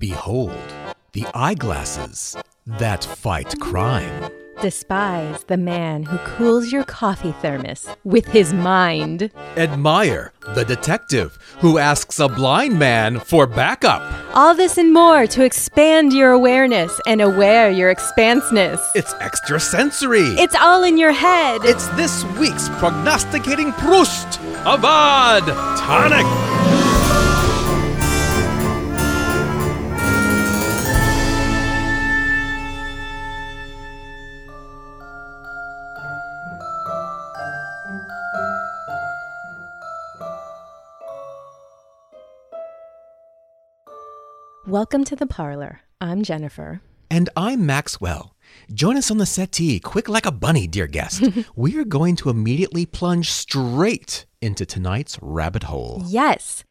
Behold, the eyeglasses that fight crime. Despise the man who cools your coffee thermos with his mind. Admire the detective who asks a blind man for backup. All this and more to expand your awareness and aware your expanseness. It's extrasensory. It's all in your head. It's this week's prognosticating Proust. of Odd Tonic. Welcome to the parlor. I'm Jennifer. And I'm Maxwell. Join us on the settee, quick like a bunny, dear guest. we are going to immediately plunge straight into tonight's rabbit hole. Yes.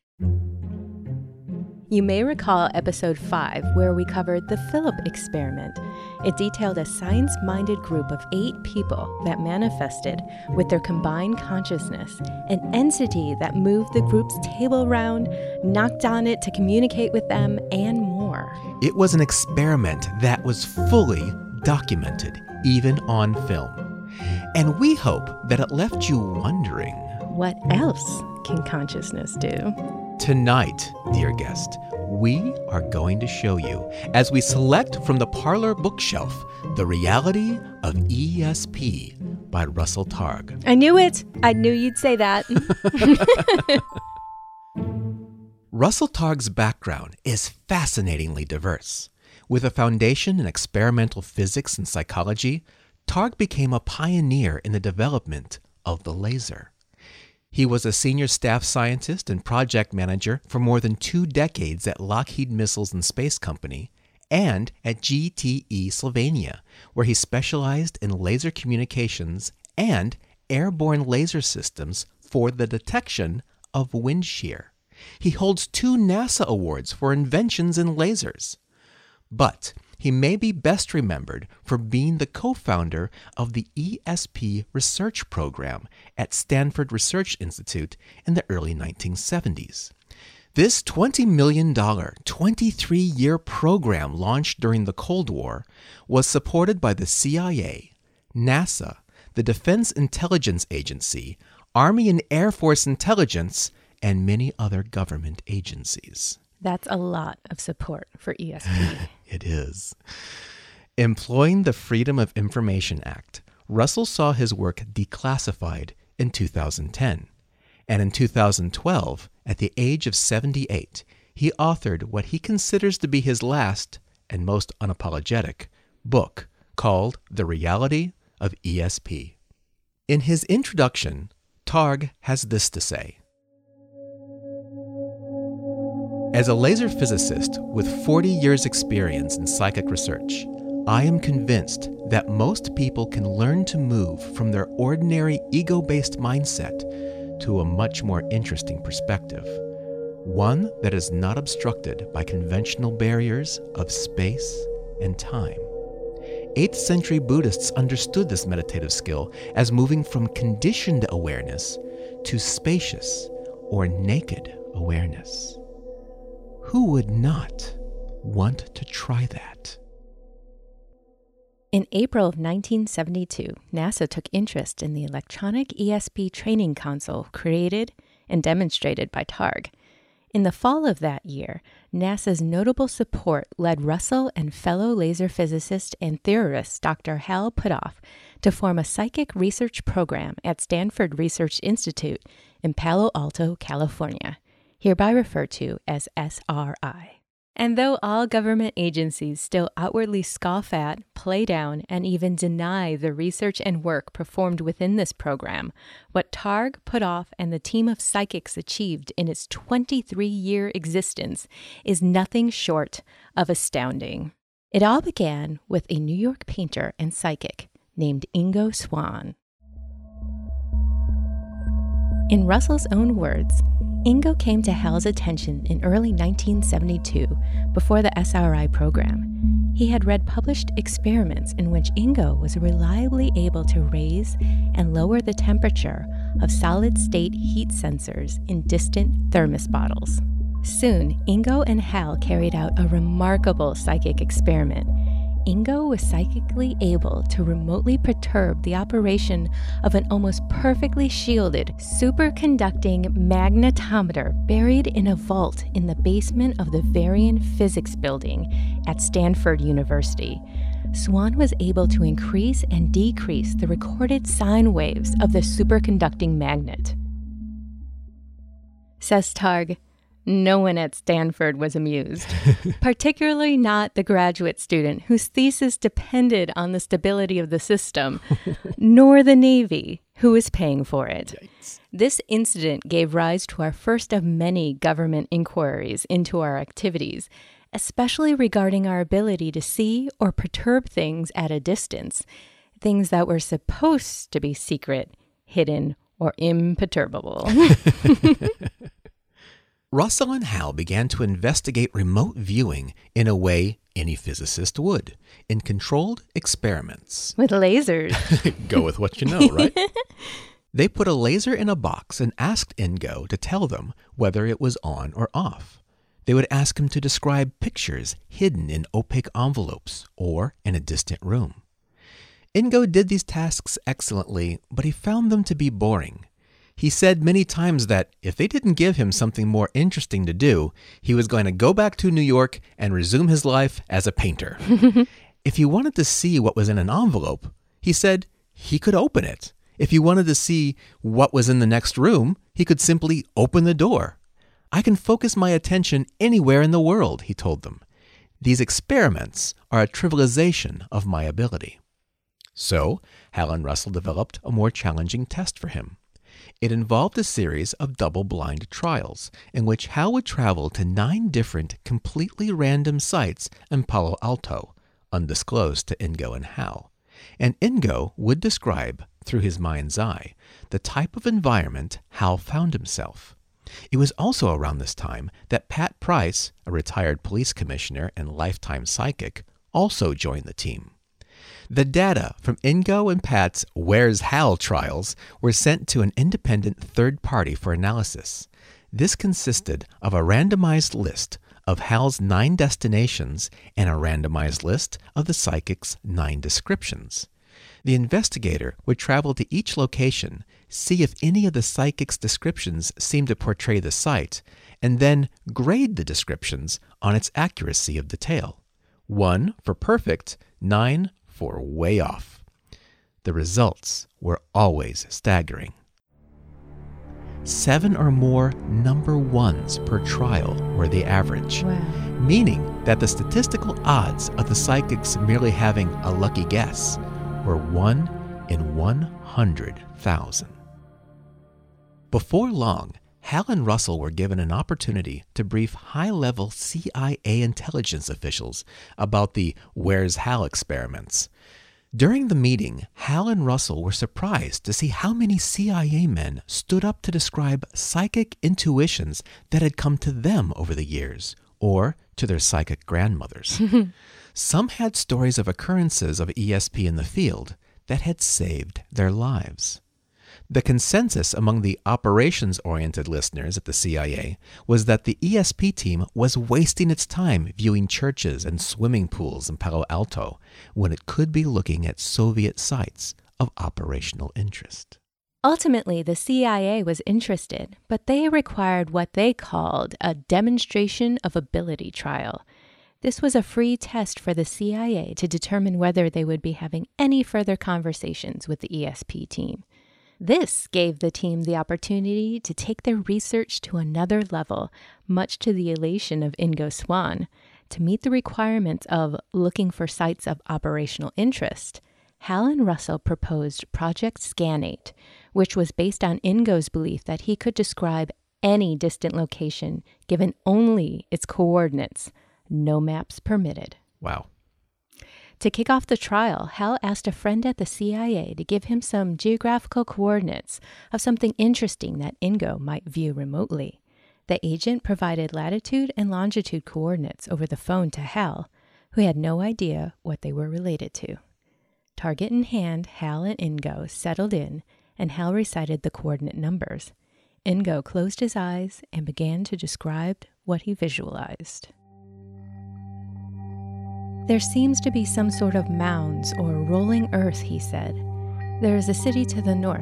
You may recall episode 5, where we covered the Philip experiment. It detailed a science minded group of eight people that manifested, with their combined consciousness, an entity that moved the group's table round, knocked on it to communicate with them, and more. It was an experiment that was fully documented, even on film. And we hope that it left you wondering What else can consciousness do? Tonight, dear guest, we are going to show you, as we select from the parlor bookshelf, The Reality of ESP by Russell Targ. I knew it! I knew you'd say that. Russell Targ's background is fascinatingly diverse. With a foundation in experimental physics and psychology, Targ became a pioneer in the development of the laser. He was a senior staff scientist and project manager for more than two decades at Lockheed Missiles and Space Company and at GTE Sylvania, where he specialized in laser communications and airborne laser systems for the detection of wind shear. He holds two NASA awards for inventions in lasers. But he may be best remembered for being the co founder of the ESP research program at Stanford Research Institute in the early 1970s. This $20 million, 23 year program launched during the Cold War was supported by the CIA, NASA, the Defense Intelligence Agency, Army and Air Force Intelligence, and many other government agencies. That's a lot of support for ESP. It is. Employing the Freedom of Information Act, Russell saw his work declassified in 2010. And in 2012, at the age of 78, he authored what he considers to be his last and most unapologetic book called The Reality of ESP. In his introduction, Targ has this to say. As a laser physicist with 40 years' experience in psychic research, I am convinced that most people can learn to move from their ordinary ego based mindset to a much more interesting perspective, one that is not obstructed by conventional barriers of space and time. 8th century Buddhists understood this meditative skill as moving from conditioned awareness to spacious or naked awareness. Who would not want to try that? In April of 1972, NASA took interest in the electronic ESP training console created and demonstrated by Targ. In the fall of that year, NASA's notable support led Russell and fellow laser physicist and theorist Dr. Hal Puthoff to form a psychic research program at Stanford Research Institute in Palo Alto, California, hereby referred to as SRI. And though all government agencies still outwardly scoff at, play down, and even deny the research and work performed within this program, what Targ, Puthoff and the team of psychics achieved in its 23 year existence is nothing short of astounding. It all began with a New York painter and psychic named Ingo Swann. In Russell's own words, Ingo came to Hal's attention in early 1972 before the SRI program. He had read published experiments in which Ingo was reliably able to raise and lower the temperature of solid state heat sensors in distant thermos bottles. Soon, Ingo and Hal carried out a remarkable psychic experiment. Ingo was psychically able to remotely perturb the operation of an almost perfectly shielded superconducting magnetometer buried in a vault in the basement of the Varian Physics Building at Stanford University. Swann was able to increase and decrease the recorded sine waves of the superconducting magnet. Says Targ, no one at Stanford was amused, particularly not the graduate student whose thesis depended on the stability of the system, nor the Navy, who was paying for it. Yikes. This incident gave rise to our first of many government inquiries into our activities, especially regarding our ability to see or perturb things at a distance, things that were supposed to be secret, hidden, or imperturbable. Russell and Hal began to investigate remote viewing in a way any physicist would, in controlled experiments. With lasers. Go with what you know, right? they put a laser in a box and asked Ingo to tell them whether it was on or off. They would ask him to describe pictures hidden in opaque envelopes or in a distant room. Ingo did these tasks excellently, but he found them to be boring. He said many times that if they didn't give him something more interesting to do, he was going to go back to New York and resume his life as a painter. if he wanted to see what was in an envelope, he said he could open it. If he wanted to see what was in the next room, he could simply open the door. I can focus my attention anywhere in the world, he told them. These experiments are a trivialization of my ability. So, Hal and Russell developed a more challenging test for him. It involved a series of double blind trials in which Hal would travel to nine different, completely random sites in Palo Alto, undisclosed to Ingo and Hal. And Ingo would describe, through his mind's eye, the type of environment Hal found himself. It was also around this time that Pat Price, a retired police commissioner and lifetime psychic, also joined the team. The data from Ingo and Pat's Where's Hal trials were sent to an independent third party for analysis. This consisted of a randomized list of Hal's nine destinations and a randomized list of the psychic's nine descriptions. The investigator would travel to each location, see if any of the psychic's descriptions seemed to portray the site, and then grade the descriptions on its accuracy of detail. One for perfect, nine for way off. The results were always staggering. Seven or more number ones per trial were the average, wow. meaning that the statistical odds of the psychics merely having a lucky guess were 1 in 100,000. Before long, Hal and Russell were given an opportunity to brief high level CIA intelligence officials about the Where's Hal experiments. During the meeting, Hal and Russell were surprised to see how many CIA men stood up to describe psychic intuitions that had come to them over the years, or to their psychic grandmothers. Some had stories of occurrences of ESP in the field that had saved their lives. The consensus among the operations oriented listeners at the CIA was that the ESP team was wasting its time viewing churches and swimming pools in Palo Alto when it could be looking at Soviet sites of operational interest. Ultimately, the CIA was interested, but they required what they called a demonstration of ability trial. This was a free test for the CIA to determine whether they would be having any further conversations with the ESP team. This gave the team the opportunity to take their research to another level, much to the elation of Ingo Swann. To meet the requirements of looking for sites of operational interest, Hal and Russell proposed Project Scanate, which was based on Ingo's belief that he could describe any distant location given only its coordinates, no maps permitted. Wow. To kick off the trial, Hal asked a friend at the CIA to give him some geographical coordinates of something interesting that Ingo might view remotely. The agent provided latitude and longitude coordinates over the phone to Hal, who had no idea what they were related to. Target in hand, Hal and Ingo settled in, and Hal recited the coordinate numbers. Ingo closed his eyes and began to describe what he visualized. There seems to be some sort of mounds or rolling earth, he said. There is a city to the north.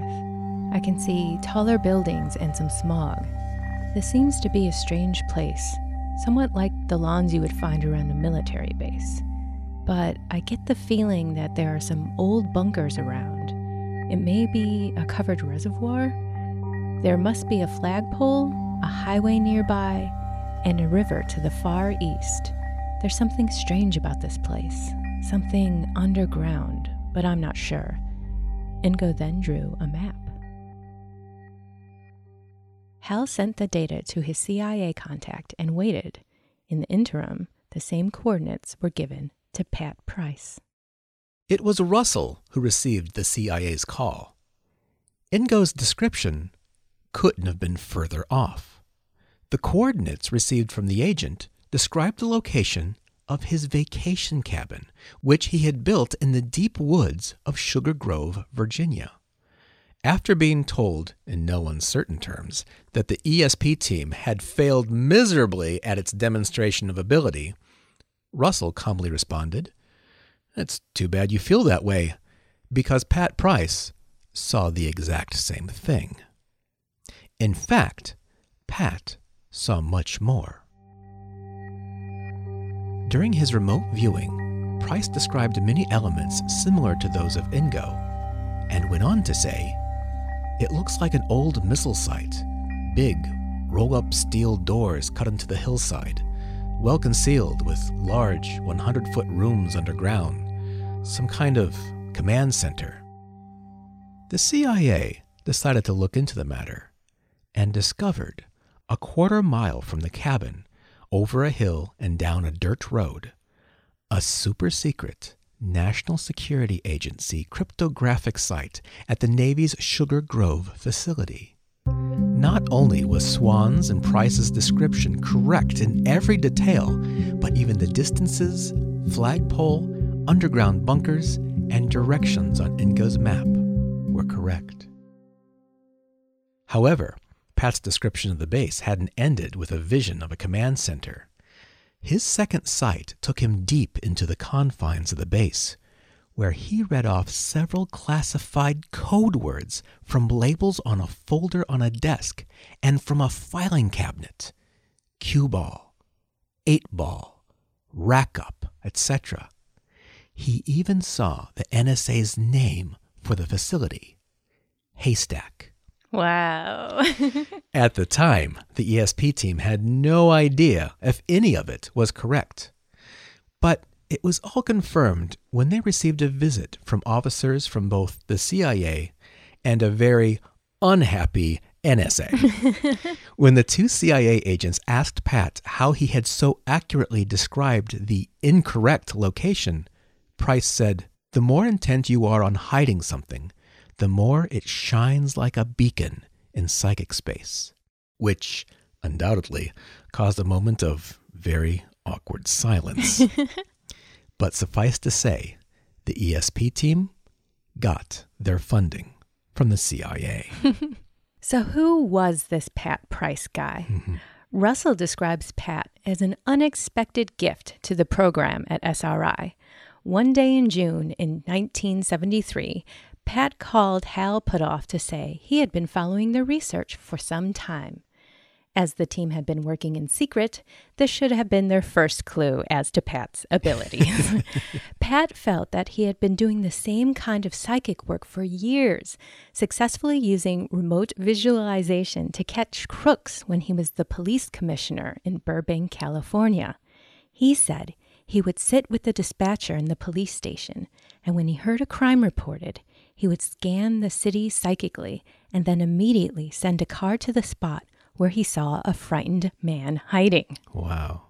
I can see taller buildings and some smog. This seems to be a strange place, somewhat like the lawns you would find around a military base. But I get the feeling that there are some old bunkers around. It may be a covered reservoir. There must be a flagpole, a highway nearby, and a river to the far east. There's something strange about this place, something underground, but I'm not sure. Ingo then drew a map. Hal sent the data to his CIA contact and waited. In the interim, the same coordinates were given to Pat Price. It was Russell who received the CIA's call. Ingo's description couldn't have been further off. The coordinates received from the agent described the location of his vacation cabin, which he had built in the deep woods of Sugar Grove, Virginia. After being told, in no uncertain terms, that the ESP team had failed miserably at its demonstration of ability, Russell calmly responded, It's too bad you feel that way, because Pat Price saw the exact same thing. In fact, Pat saw much more. During his remote viewing, Price described many elements similar to those of Ingo, and went on to say, It looks like an old missile site. Big, roll up steel doors cut into the hillside, well concealed with large 100 foot rooms underground, some kind of command center. The CIA decided to look into the matter and discovered a quarter mile from the cabin over a hill and down a dirt road, a super secret National Security Agency cryptographic site at the Navy's Sugar Grove facility. Not only was Swann's and Price's description correct in every detail, but even the distances, flagpole, underground bunkers, and directions on Ingo's map were correct. However, Pat's description of the base hadn't ended with a vision of a command center. His second sight took him deep into the confines of the base, where he read off several classified code words from labels on a folder on a desk and from a filing cabinet. Cue ball, eight ball, rack up, etc. He even saw the NSA's name for the facility Haystack. Wow. At the time, the ESP team had no idea if any of it was correct. But it was all confirmed when they received a visit from officers from both the CIA and a very unhappy NSA. when the two CIA agents asked Pat how he had so accurately described the incorrect location, Price said, The more intent you are on hiding something, the more it shines like a beacon in psychic space, which undoubtedly caused a moment of very awkward silence. but suffice to say, the ESP team got their funding from the CIA. so, who was this Pat Price guy? Mm-hmm. Russell describes Pat as an unexpected gift to the program at SRI. One day in June in 1973, Pat called Hal Puthoff to say he had been following the research for some time. As the team had been working in secret, this should have been their first clue as to Pat's abilities. Pat felt that he had been doing the same kind of psychic work for years, successfully using remote visualization to catch crooks when he was the police commissioner in Burbank, California. He said he would sit with the dispatcher in the police station, and when he heard a crime reported, he would scan the city psychically and then immediately send a car to the spot where he saw a frightened man hiding. Wow.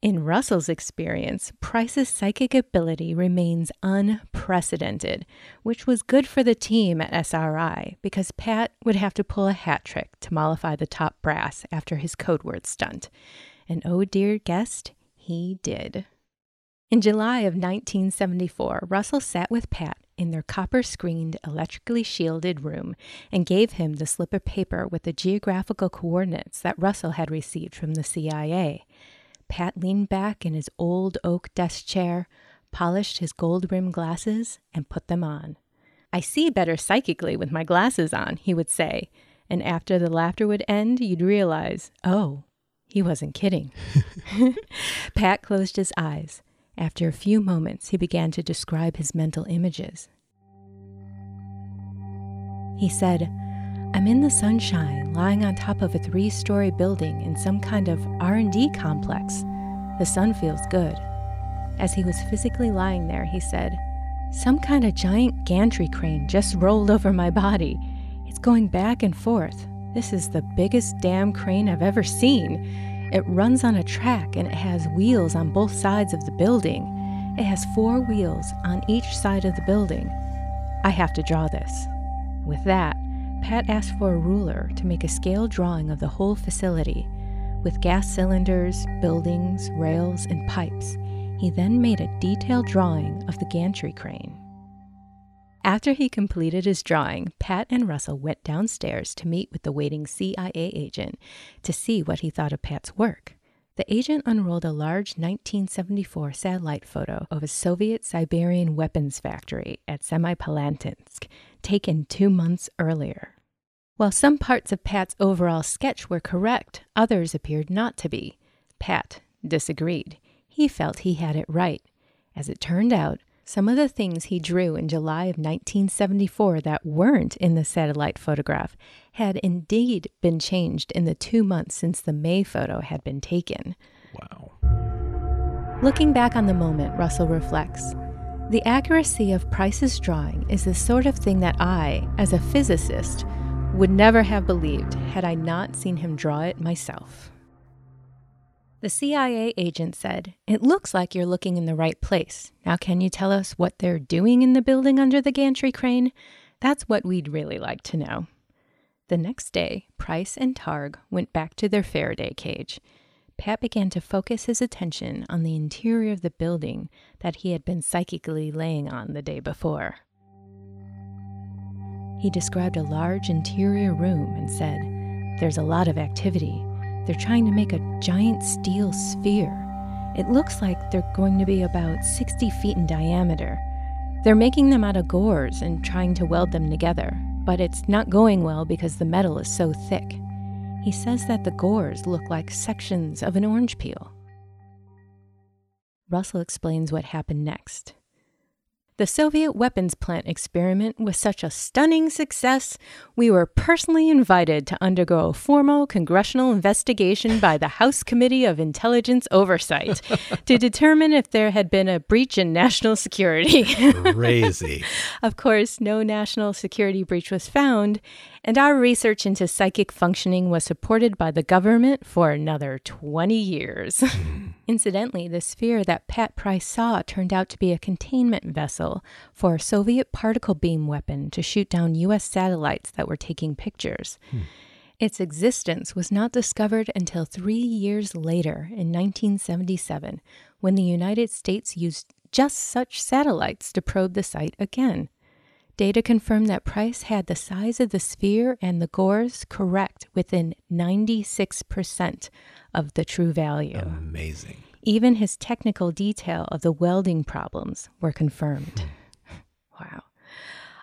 In Russell's experience, Price's psychic ability remains unprecedented, which was good for the team at SRI because Pat would have to pull a hat trick to mollify the top brass after his code word stunt. And oh dear guest, he did. In July of 1974, Russell sat with Pat in their copper screened, electrically shielded room and gave him the slip of paper with the geographical coordinates that Russell had received from the CIA. Pat leaned back in his old oak desk chair, polished his gold rimmed glasses, and put them on. I see better psychically with my glasses on, he would say, and after the laughter would end, you'd realize, oh, he wasn't kidding. Pat closed his eyes. After a few moments, he began to describe his mental images. He said, I'm in the sunshine, lying on top of a three-story building in some kind of R&D complex. The sun feels good. As he was physically lying there, he said, Some kind of giant gantry crane just rolled over my body. It's going back and forth. This is the biggest damn crane I've ever seen. It runs on a track and it has wheels on both sides of the building. It has four wheels on each side of the building. I have to draw this. With that, Pat asked for a ruler to make a scale drawing of the whole facility, with gas cylinders, buildings, rails, and pipes. He then made a detailed drawing of the gantry crane. After he completed his drawing, Pat and Russell went downstairs to meet with the waiting CIA agent to see what he thought of Pat's work. The agent unrolled a large 1974 satellite photo of a Soviet Siberian weapons factory at Semipalatinsk, taken two months earlier. While some parts of Pat's overall sketch were correct, others appeared not to be. Pat disagreed. He felt he had it right. As it turned out, some of the things he drew in July of 1974 that weren't in the satellite photograph had indeed been changed in the two months since the May photo had been taken. Wow. Looking back on the moment, Russell reflects The accuracy of Price's drawing is the sort of thing that I, as a physicist, would never have believed had I not seen him draw it myself. The CIA agent said, It looks like you're looking in the right place. Now, can you tell us what they're doing in the building under the gantry crane? That's what we'd really like to know. The next day, Price and Targ went back to their Faraday cage. Pat began to focus his attention on the interior of the building that he had been psychically laying on the day before. He described a large interior room and said, There's a lot of activity. They're trying to make a giant steel sphere. It looks like they're going to be about 60 feet in diameter. They're making them out of gores and trying to weld them together, but it's not going well because the metal is so thick. He says that the gores look like sections of an orange peel. Russell explains what happened next. The Soviet weapons plant experiment was such a stunning success, we were personally invited to undergo a formal congressional investigation by the House Committee of Intelligence Oversight to determine if there had been a breach in national security. Crazy. of course, no national security breach was found, and our research into psychic functioning was supported by the government for another 20 years. Incidentally, the sphere that Pat Price saw turned out to be a containment vessel for a Soviet particle beam weapon to shoot down U.S. satellites that were taking pictures. Hmm. Its existence was not discovered until three years later, in 1977, when the United States used just such satellites to probe the site again. Data confirmed that Price had the size of the sphere and the gores correct within 96% of the true value. Amazing. Even his technical detail of the welding problems were confirmed. Hmm. wow.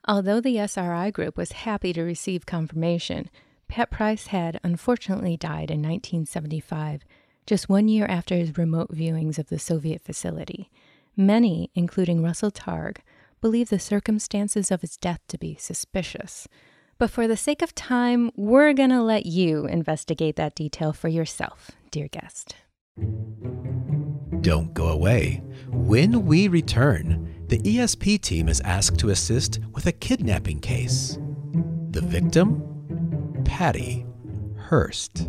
Although the SRI group was happy to receive confirmation, Pat Price had unfortunately died in 1975, just one year after his remote viewings of the Soviet facility. Many, including Russell Targ, believe the circumstances of his death to be suspicious. But for the sake of time, we're going to let you investigate that detail for yourself, dear guest. Don't go away. When we return, the ESP team is asked to assist with a kidnapping case. The victim? Patty Hearst.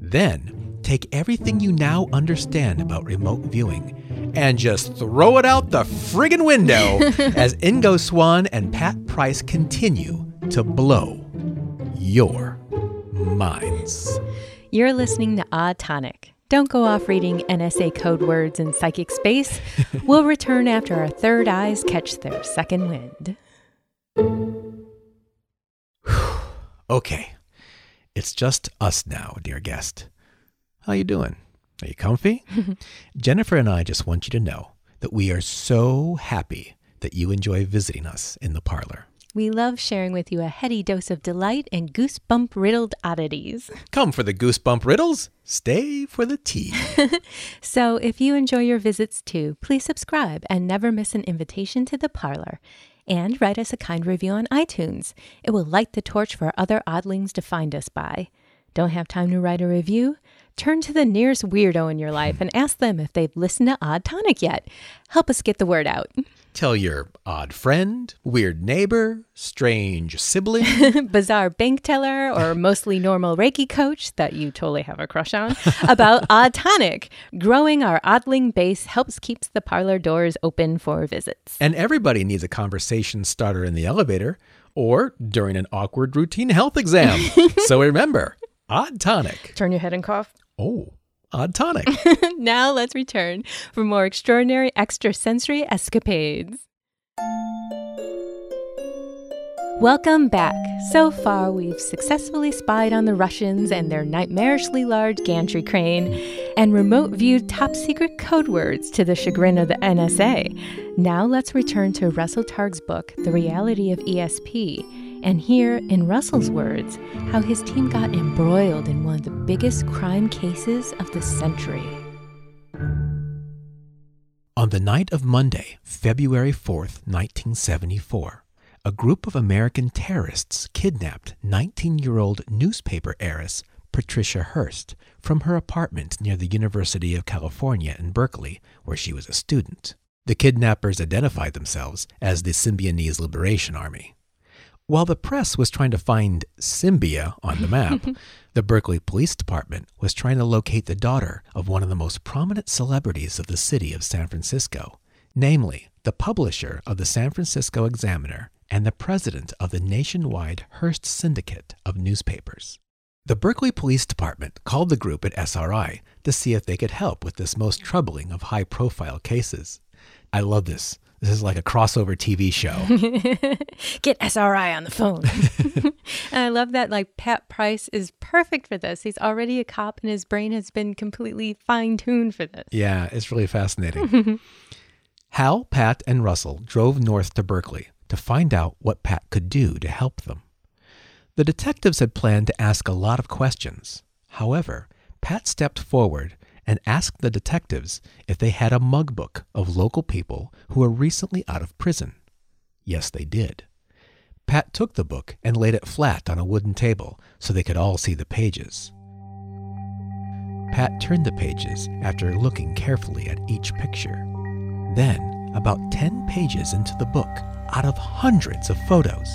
Then, take everything you now understand about remote viewing and just throw it out the friggin' window as Ingo Swann and Pat Price continue to blow your minds. You're listening to Odd Tonic, don't go off reading NSA code words in psychic space. we'll return after our third eyes catch their second wind. okay, it's just us now, dear guest. How you doing? Are you comfy? Jennifer and I just want you to know that we are so happy that you enjoy visiting us in the parlor. We love sharing with you a heady dose of delight and goosebump riddled oddities. Come for the goosebump riddles, stay for the tea. so, if you enjoy your visits too, please subscribe and never miss an invitation to the parlor. And write us a kind review on iTunes. It will light the torch for other oddlings to find us by. Don't have time to write a review? Turn to the nearest weirdo in your life and ask them if they've listened to Odd Tonic yet. Help us get the word out. Tell your odd friend, weird neighbor, strange sibling, bizarre bank teller, or mostly normal Reiki coach that you totally have a crush on about Odd Tonic. Growing our oddling base helps keeps the parlor doors open for visits. And everybody needs a conversation starter in the elevator or during an awkward routine health exam. so remember, Odd Tonic. Turn your head and cough. Oh. Odd Tonic. now let's return for more extraordinary extrasensory escapades. Welcome back. So far, we've successfully spied on the Russians and their nightmarishly large gantry crane and remote viewed top secret code words to the chagrin of the NSA. Now let's return to Russell Targ's book, The Reality of ESP, and hear, in Russell's words, how his team got embroiled in one of the biggest crime cases of the century. On the night of Monday, February 4th, 1974, a group of American terrorists kidnapped 19 year old newspaper heiress Patricia Hearst from her apartment near the University of California in Berkeley, where she was a student. The kidnappers identified themselves as the Symbionese Liberation Army. While the press was trying to find Symbia on the map, the Berkeley Police Department was trying to locate the daughter of one of the most prominent celebrities of the city of San Francisco, namely the publisher of the San Francisco Examiner and the president of the nationwide Hearst Syndicate of newspapers. The Berkeley Police Department called the group at SRI to see if they could help with this most troubling of high profile cases. I love this. This is like a crossover TV show. Get SRI on the phone. and I love that like Pat Price is perfect for this. He's already a cop and his brain has been completely fine tuned for this. Yeah, it's really fascinating. Hal, Pat, and Russell drove north to Berkeley to find out what Pat could do to help them. The detectives had planned to ask a lot of questions. However, Pat stepped forward and asked the detectives if they had a mug book of local people who were recently out of prison. Yes, they did. Pat took the book and laid it flat on a wooden table so they could all see the pages. Pat turned the pages after looking carefully at each picture. Then, about 10 pages into the book, out of hundreds of photos,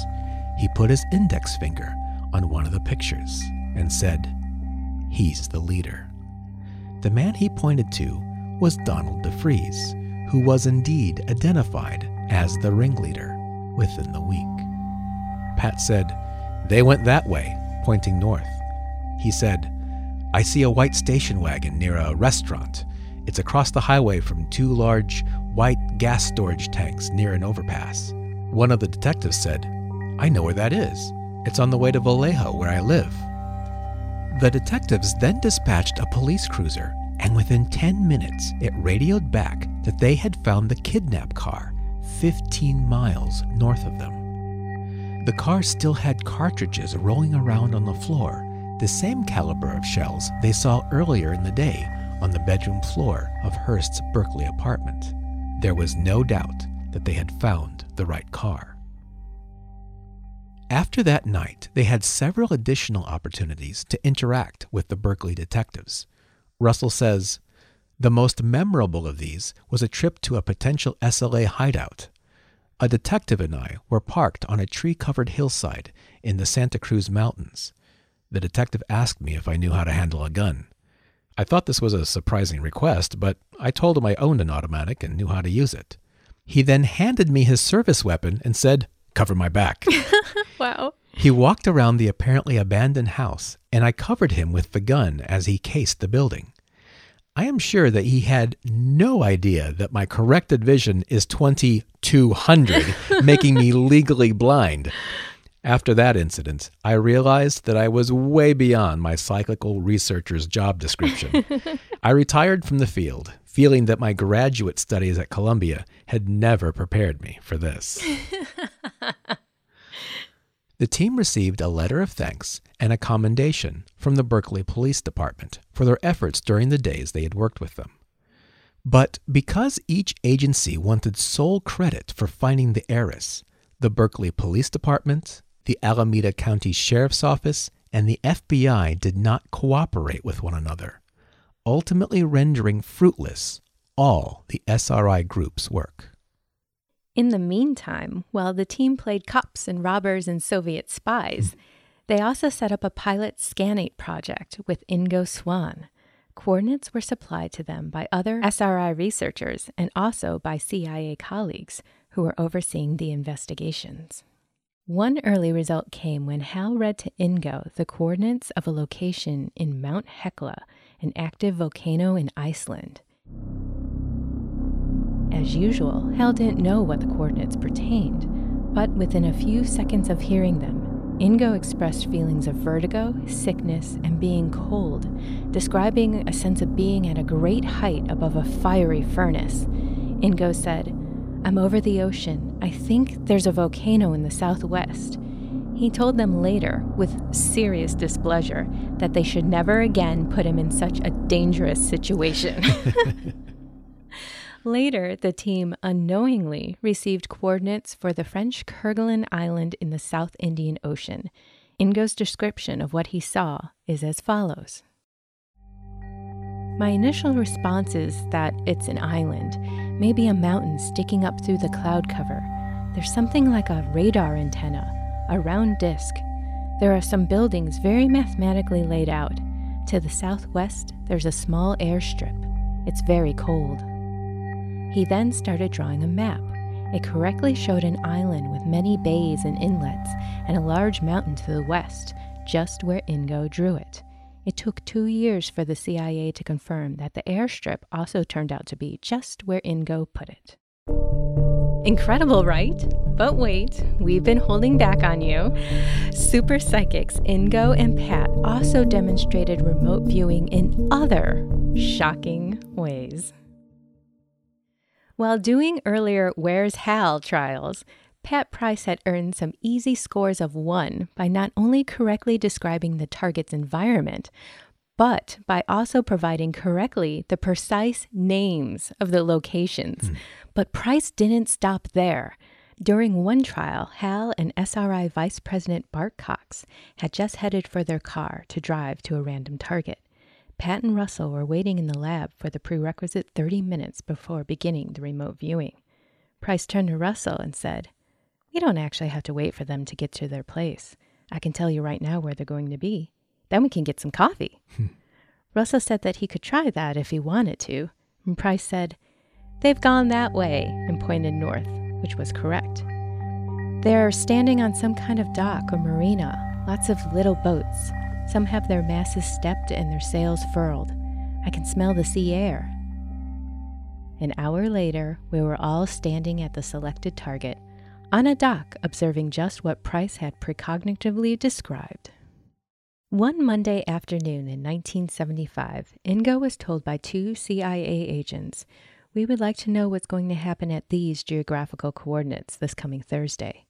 he put his index finger on one of the pictures and said, He's the leader. The man he pointed to was Donald DeFreeze, who was indeed identified as the ringleader within the week. Pat said, They went that way, pointing north. He said, I see a white station wagon near a restaurant. It's across the highway from two large white gas storage tanks near an overpass. One of the detectives said, I know where that is. It's on the way to Vallejo, where I live. The detectives then dispatched a police cruiser, and within 10 minutes, it radioed back that they had found the kidnap car 15 miles north of them. The car still had cartridges rolling around on the floor, the same caliber of shells they saw earlier in the day on the bedroom floor of Hearst's Berkeley apartment. There was no doubt that they had found the right car. After that night, they had several additional opportunities to interact with the Berkeley detectives. Russell says, The most memorable of these was a trip to a potential SLA hideout. A detective and I were parked on a tree covered hillside in the Santa Cruz Mountains. The detective asked me if I knew how to handle a gun. I thought this was a surprising request, but I told him I owned an automatic and knew how to use it. He then handed me his service weapon and said, cover my back. wow. He walked around the apparently abandoned house, and I covered him with the gun as he cased the building. I am sure that he had no idea that my corrected vision is 2200, making me legally blind. After that incident, I realized that I was way beyond my psychical researcher's job description. I retired from the field, feeling that my graduate studies at Columbia had never prepared me for this. The team received a letter of thanks and a commendation from the Berkeley Police Department for their efforts during the days they had worked with them. But because each agency wanted sole credit for finding the heiress, the Berkeley Police Department, the Alameda County Sheriff's Office, and the FBI did not cooperate with one another, ultimately rendering fruitless all the SRI group's work. In the meantime, while the team played cops and robbers and Soviet spies, they also set up a pilot Scanate project with Ingo Swann. Coordinates were supplied to them by other SRI researchers and also by CIA colleagues who were overseeing the investigations. One early result came when Hal read to Ingo the coordinates of a location in Mount Hekla, an active volcano in Iceland. As usual, Hal didn't know what the coordinates pertained, but within a few seconds of hearing them, Ingo expressed feelings of vertigo, sickness, and being cold, describing a sense of being at a great height above a fiery furnace. Ingo said, I'm over the ocean. I think there's a volcano in the southwest. He told them later, with serious displeasure, that they should never again put him in such a dangerous situation. Later, the team unknowingly received coordinates for the French Kerguelen Island in the South Indian Ocean. Ingo's description of what he saw is as follows My initial response is that it's an island, maybe a mountain sticking up through the cloud cover. There's something like a radar antenna, a round disk. There are some buildings very mathematically laid out. To the southwest, there's a small airstrip. It's very cold. He then started drawing a map. It correctly showed an island with many bays and inlets, and a large mountain to the west, just where Ingo drew it. It took two years for the CIA to confirm that the airstrip also turned out to be just where Ingo put it. Incredible, right? But wait, we've been holding back on you. Super psychics Ingo and Pat also demonstrated remote viewing in other shocking ways. While doing earlier Where's Hal trials, Pat Price had earned some easy scores of one by not only correctly describing the target's environment, but by also providing correctly the precise names of the locations. Mm. But Price didn't stop there. During one trial, Hal and SRI Vice President Bart Cox had just headed for their car to drive to a random target. Pat and Russell were waiting in the lab for the prerequisite 30 minutes before beginning the remote viewing. Price turned to Russell and said, We don't actually have to wait for them to get to their place. I can tell you right now where they're going to be. Then we can get some coffee. Hmm. Russell said that he could try that if he wanted to. And Price said, They've gone that way, and pointed north, which was correct. They're standing on some kind of dock or marina, lots of little boats, some have their masses stepped and their sails furled. I can smell the sea air. An hour later, we were all standing at the selected target, on a dock observing just what Price had precognitively described. One Monday afternoon in 1975, Ingo was told by two CIA agents, We would like to know what's going to happen at these geographical coordinates this coming Thursday.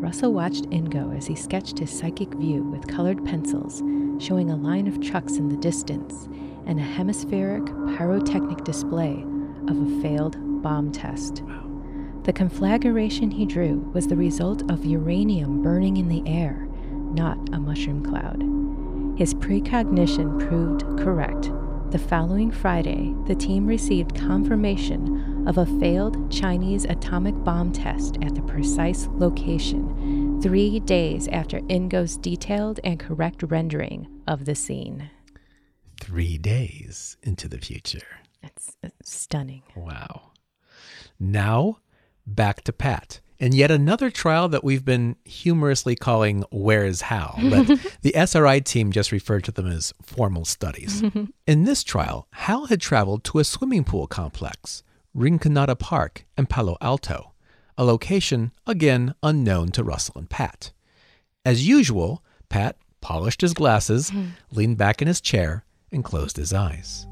Russell watched Ingo as he sketched his psychic view with colored pencils, showing a line of trucks in the distance and a hemispheric pyrotechnic display of a failed bomb test. The conflagration he drew was the result of uranium burning in the air, not a mushroom cloud. His precognition proved correct. The following Friday, the team received confirmation of a failed Chinese atomic bomb test at the precise location, three days after Ingo's detailed and correct rendering of the scene. Three days into the future. It's stunning. Wow. Now, back to Pat in yet another trial that we've been humorously calling Where's Hal, but the SRI team just referred to them as formal studies. in this trial, Hal had traveled to a swimming pool complex, Rinconada Park in Palo Alto, a location, again, unknown to Russell and Pat. As usual, Pat polished his glasses, leaned back in his chair, and closed his eyes.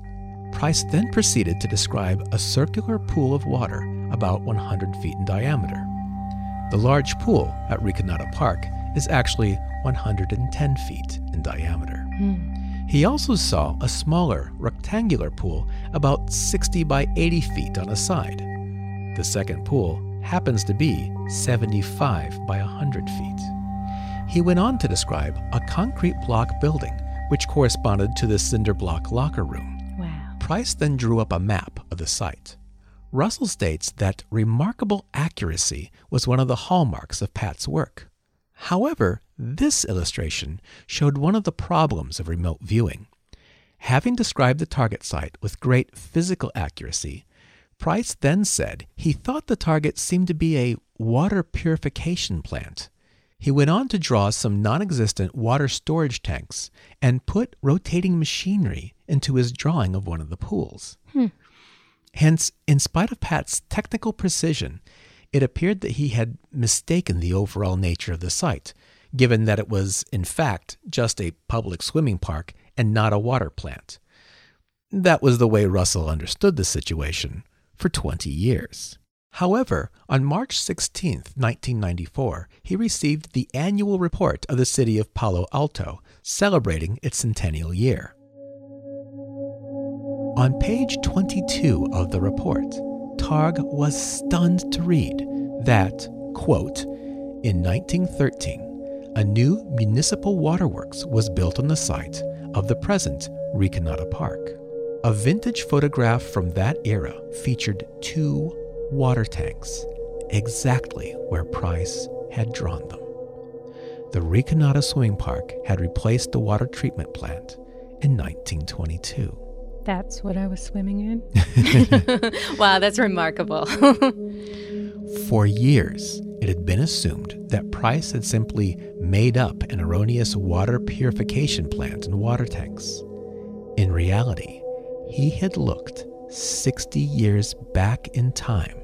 Price then proceeded to describe a circular pool of water about 100 feet in diameter. The large pool at Rinconada Park is actually 110 feet in diameter. Hmm. He also saw a smaller rectangular pool about 60 by 80 feet on a side. The second pool happens to be 75 by 100 feet. He went on to describe a concrete block building which corresponded to the cinder block locker room. Wow. Price then drew up a map of the site. Russell states that remarkable accuracy was one of the hallmarks of Pat's work. However, this illustration showed one of the problems of remote viewing. Having described the target site with great physical accuracy, Price then said he thought the target seemed to be a water purification plant. He went on to draw some non existent water storage tanks and put rotating machinery into his drawing of one of the pools. Hmm. Hence, in spite of Pat's technical precision, it appeared that he had mistaken the overall nature of the site, given that it was, in fact, just a public swimming park and not a water plant. That was the way Russell understood the situation for 20 years. However, on March 16, 1994, he received the annual report of the city of Palo Alto, celebrating its centennial year. On page 22 of the report, Targ was stunned to read that, quote, in 1913, a new municipal waterworks was built on the site of the present Rinconada Park. A vintage photograph from that era featured two water tanks, exactly where Price had drawn them. The Rinconada Swimming Park had replaced the water treatment plant in 1922. That's what I was swimming in. wow, that's remarkable. For years, it had been assumed that Price had simply made up an erroneous water purification plant and water tanks. In reality, he had looked 60 years back in time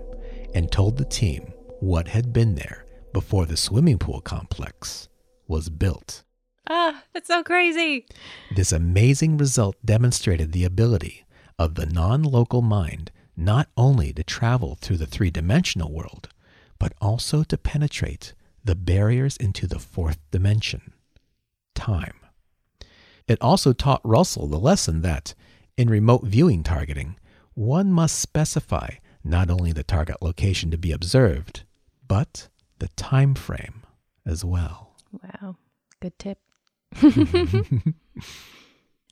and told the team what had been there before the swimming pool complex was built. Ah, that's so crazy. This amazing result demonstrated the ability of the non local mind not only to travel through the three dimensional world, but also to penetrate the barriers into the fourth dimension time. It also taught Russell the lesson that, in remote viewing targeting, one must specify not only the target location to be observed, but the time frame as well. Wow, good tip.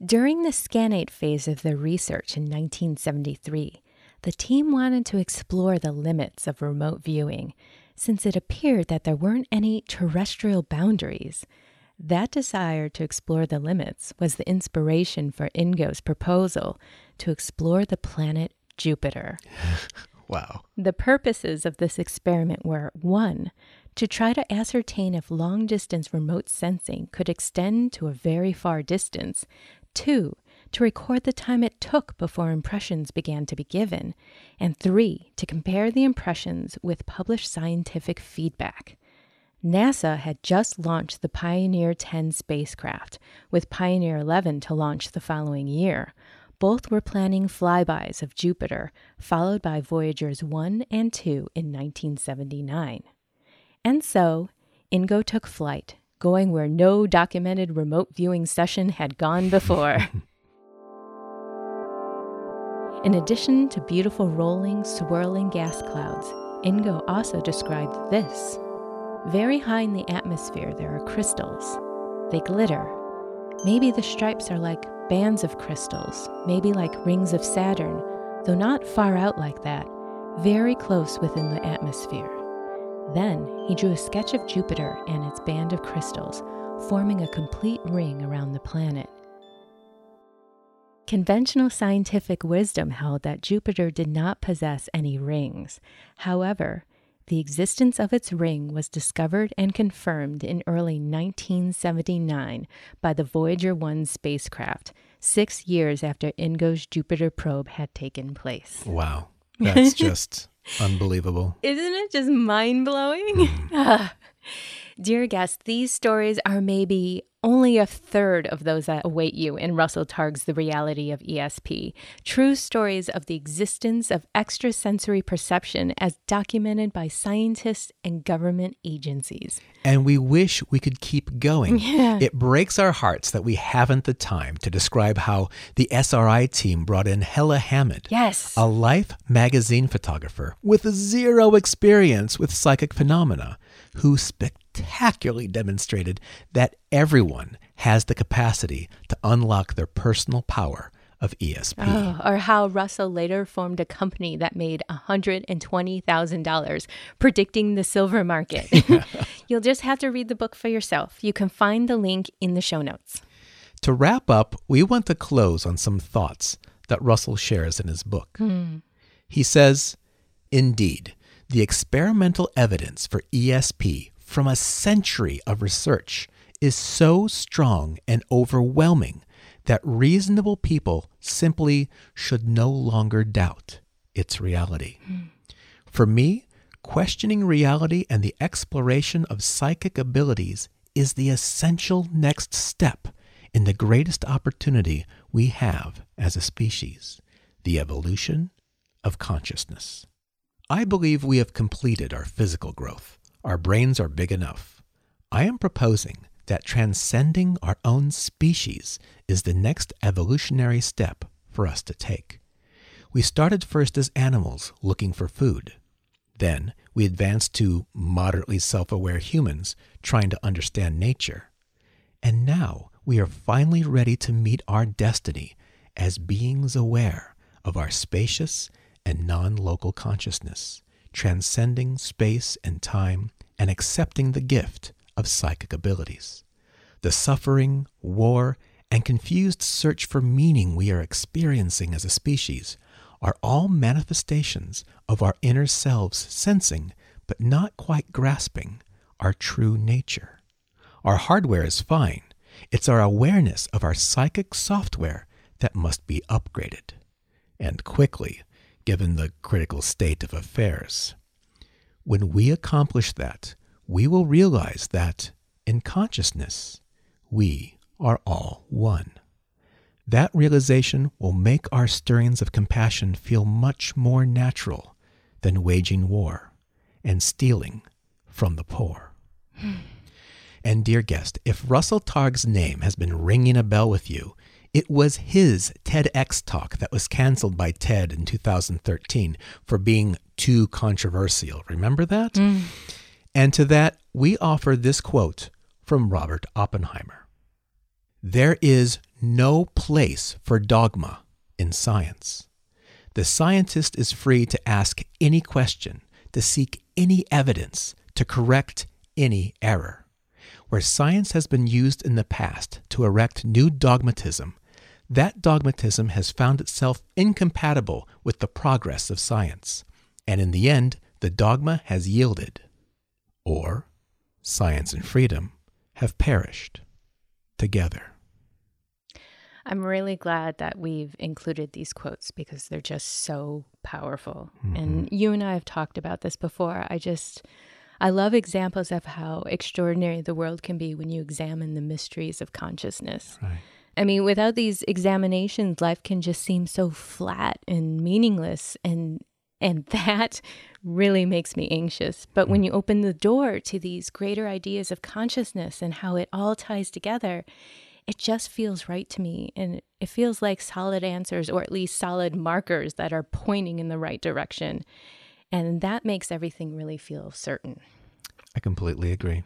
During the Scanate phase of their research in 1973, the team wanted to explore the limits of remote viewing since it appeared that there weren't any terrestrial boundaries. That desire to explore the limits was the inspiration for Ingo's proposal to explore the planet Jupiter. Wow. The purposes of this experiment were 1. To try to ascertain if long distance remote sensing could extend to a very far distance. 2. To record the time it took before impressions began to be given. And 3. To compare the impressions with published scientific feedback. NASA had just launched the Pioneer 10 spacecraft, with Pioneer 11 to launch the following year. Both were planning flybys of Jupiter, followed by Voyagers 1 and 2 in 1979. And so, Ingo took flight, going where no documented remote viewing session had gone before. In addition to beautiful rolling, swirling gas clouds, Ingo also described this. Very high in the atmosphere, there are crystals. They glitter. Maybe the stripes are like bands of crystals, maybe like rings of Saturn, though not far out like that, very close within the atmosphere. Then he drew a sketch of Jupiter and its band of crystals, forming a complete ring around the planet. Conventional scientific wisdom held that Jupiter did not possess any rings. However, the existence of its ring was discovered and confirmed in early 1979 by the Voyager 1 spacecraft, six years after INGO's Jupiter probe had taken place. Wow. That's just unbelievable. Isn't it just mind blowing? Mm. Dear guests, these stories are maybe only a third of those that await you in Russell Targ's The Reality of ESP. True stories of the existence of extrasensory perception as documented by scientists and government agencies. And we wish we could keep going. Yeah. It breaks our hearts that we haven't the time to describe how the SRI team brought in Hella Hammid, Yes. a Life magazine photographer with zero experience with psychic phenomena, who spectacularly demonstrated that everyone has the capacity to unlock their personal power of ESP. Oh, or how Russell later formed a company that made $120,000 predicting the silver market. You'll just have to read the book for yourself. You can find the link in the show notes. To wrap up, we want to close on some thoughts that Russell shares in his book. Hmm. He says, Indeed, the experimental evidence for ESP from a century of research is so strong and overwhelming that reasonable people simply should no longer doubt its reality. For me, questioning reality and the exploration of psychic abilities is the essential next step in the greatest opportunity we have as a species the evolution of consciousness. I believe we have completed our physical growth. Our brains are big enough. I am proposing that transcending our own species is the next evolutionary step for us to take. We started first as animals looking for food. Then we advanced to moderately self aware humans trying to understand nature. And now we are finally ready to meet our destiny as beings aware of our spacious and non local consciousness, transcending space and time and accepting the gift of psychic abilities. The suffering, war, and confused search for meaning we are experiencing as a species are all manifestations of our inner selves sensing, but not quite grasping, our true nature. Our hardware is fine. It's our awareness of our psychic software that must be upgraded, and quickly, given the critical state of affairs. When we accomplish that, we will realize that, in consciousness, we are all one. That realization will make our stirrings of compassion feel much more natural than waging war and stealing from the poor. and, dear guest, if Russell Targ's name has been ringing a bell with you, it was his TEDx talk that was canceled by TED in 2013 for being too controversial. Remember that? Mm. And to that, we offer this quote from Robert Oppenheimer There is no place for dogma in science. The scientist is free to ask any question, to seek any evidence, to correct any error. Where science has been used in the past to erect new dogmatism, that dogmatism has found itself incompatible with the progress of science. And in the end, the dogma has yielded. Or science and freedom have perished together. I'm really glad that we've included these quotes because they're just so powerful. And mm-hmm. you and I have talked about this before. I just, I love examples of how extraordinary the world can be when you examine the mysteries of consciousness. Right. I mean, without these examinations, life can just seem so flat and meaningless and and that really makes me anxious. But when hmm. you open the door to these greater ideas of consciousness and how it all ties together, it just feels right to me and it feels like solid answers or at least solid markers that are pointing in the right direction. And that makes everything really feel certain. I completely agree.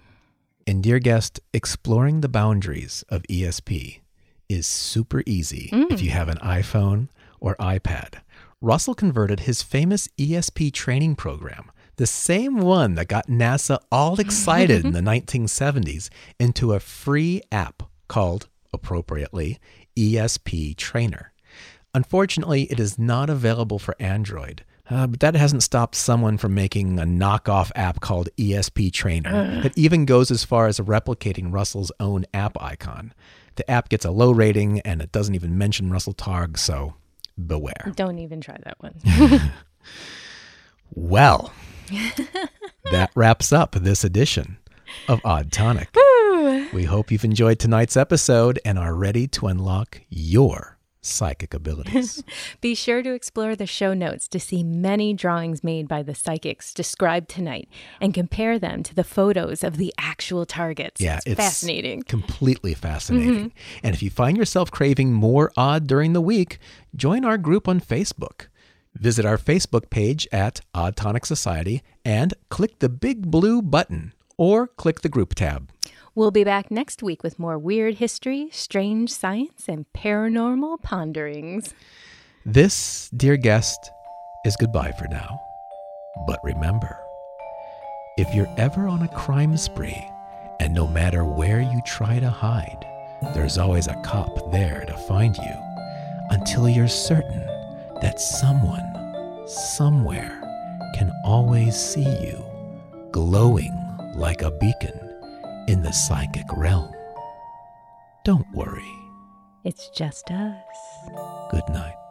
And, dear guest, exploring the boundaries of ESP is super easy if mm. you have an iPhone or iPad. Russell converted his famous ESP training program, the same one that got NASA all excited in the 1970s, into a free app called, appropriately, ESP Trainer. Unfortunately, it is not available for Android Uh, but that hasn't stopped someone from making a knockoff app called ESP Trainer that even goes as far as replicating Russell's own app icon. The app gets a low rating and it doesn't even mention Russell Targ, so beware. Don't even try that one. Well, that wraps up this edition of Odd Tonic. we hope you've enjoyed tonight's episode and are ready to unlock your psychic abilities. Be sure to explore the show notes to see many drawings made by the psychics described tonight and compare them to the photos of the actual targets. Yeah, it's, fascinating. Completely mm-hmm. fascinating. And if you find yourself craving more odd during the week, join our group on Facebook. Visit our Facebook page at Odd Tonic Society and click the big blue button or click the group tab. We'll be back next week with more weird history, strange science, and paranormal ponderings. This, dear guest, is goodbye for now. But remember, if you're ever on a crime spree, and no matter where you try to hide, there's always a cop there to find you until you're certain that someone, somewhere, can always see you glowing like a beacon in the psychic realm. Don't worry. It's just us. Good night.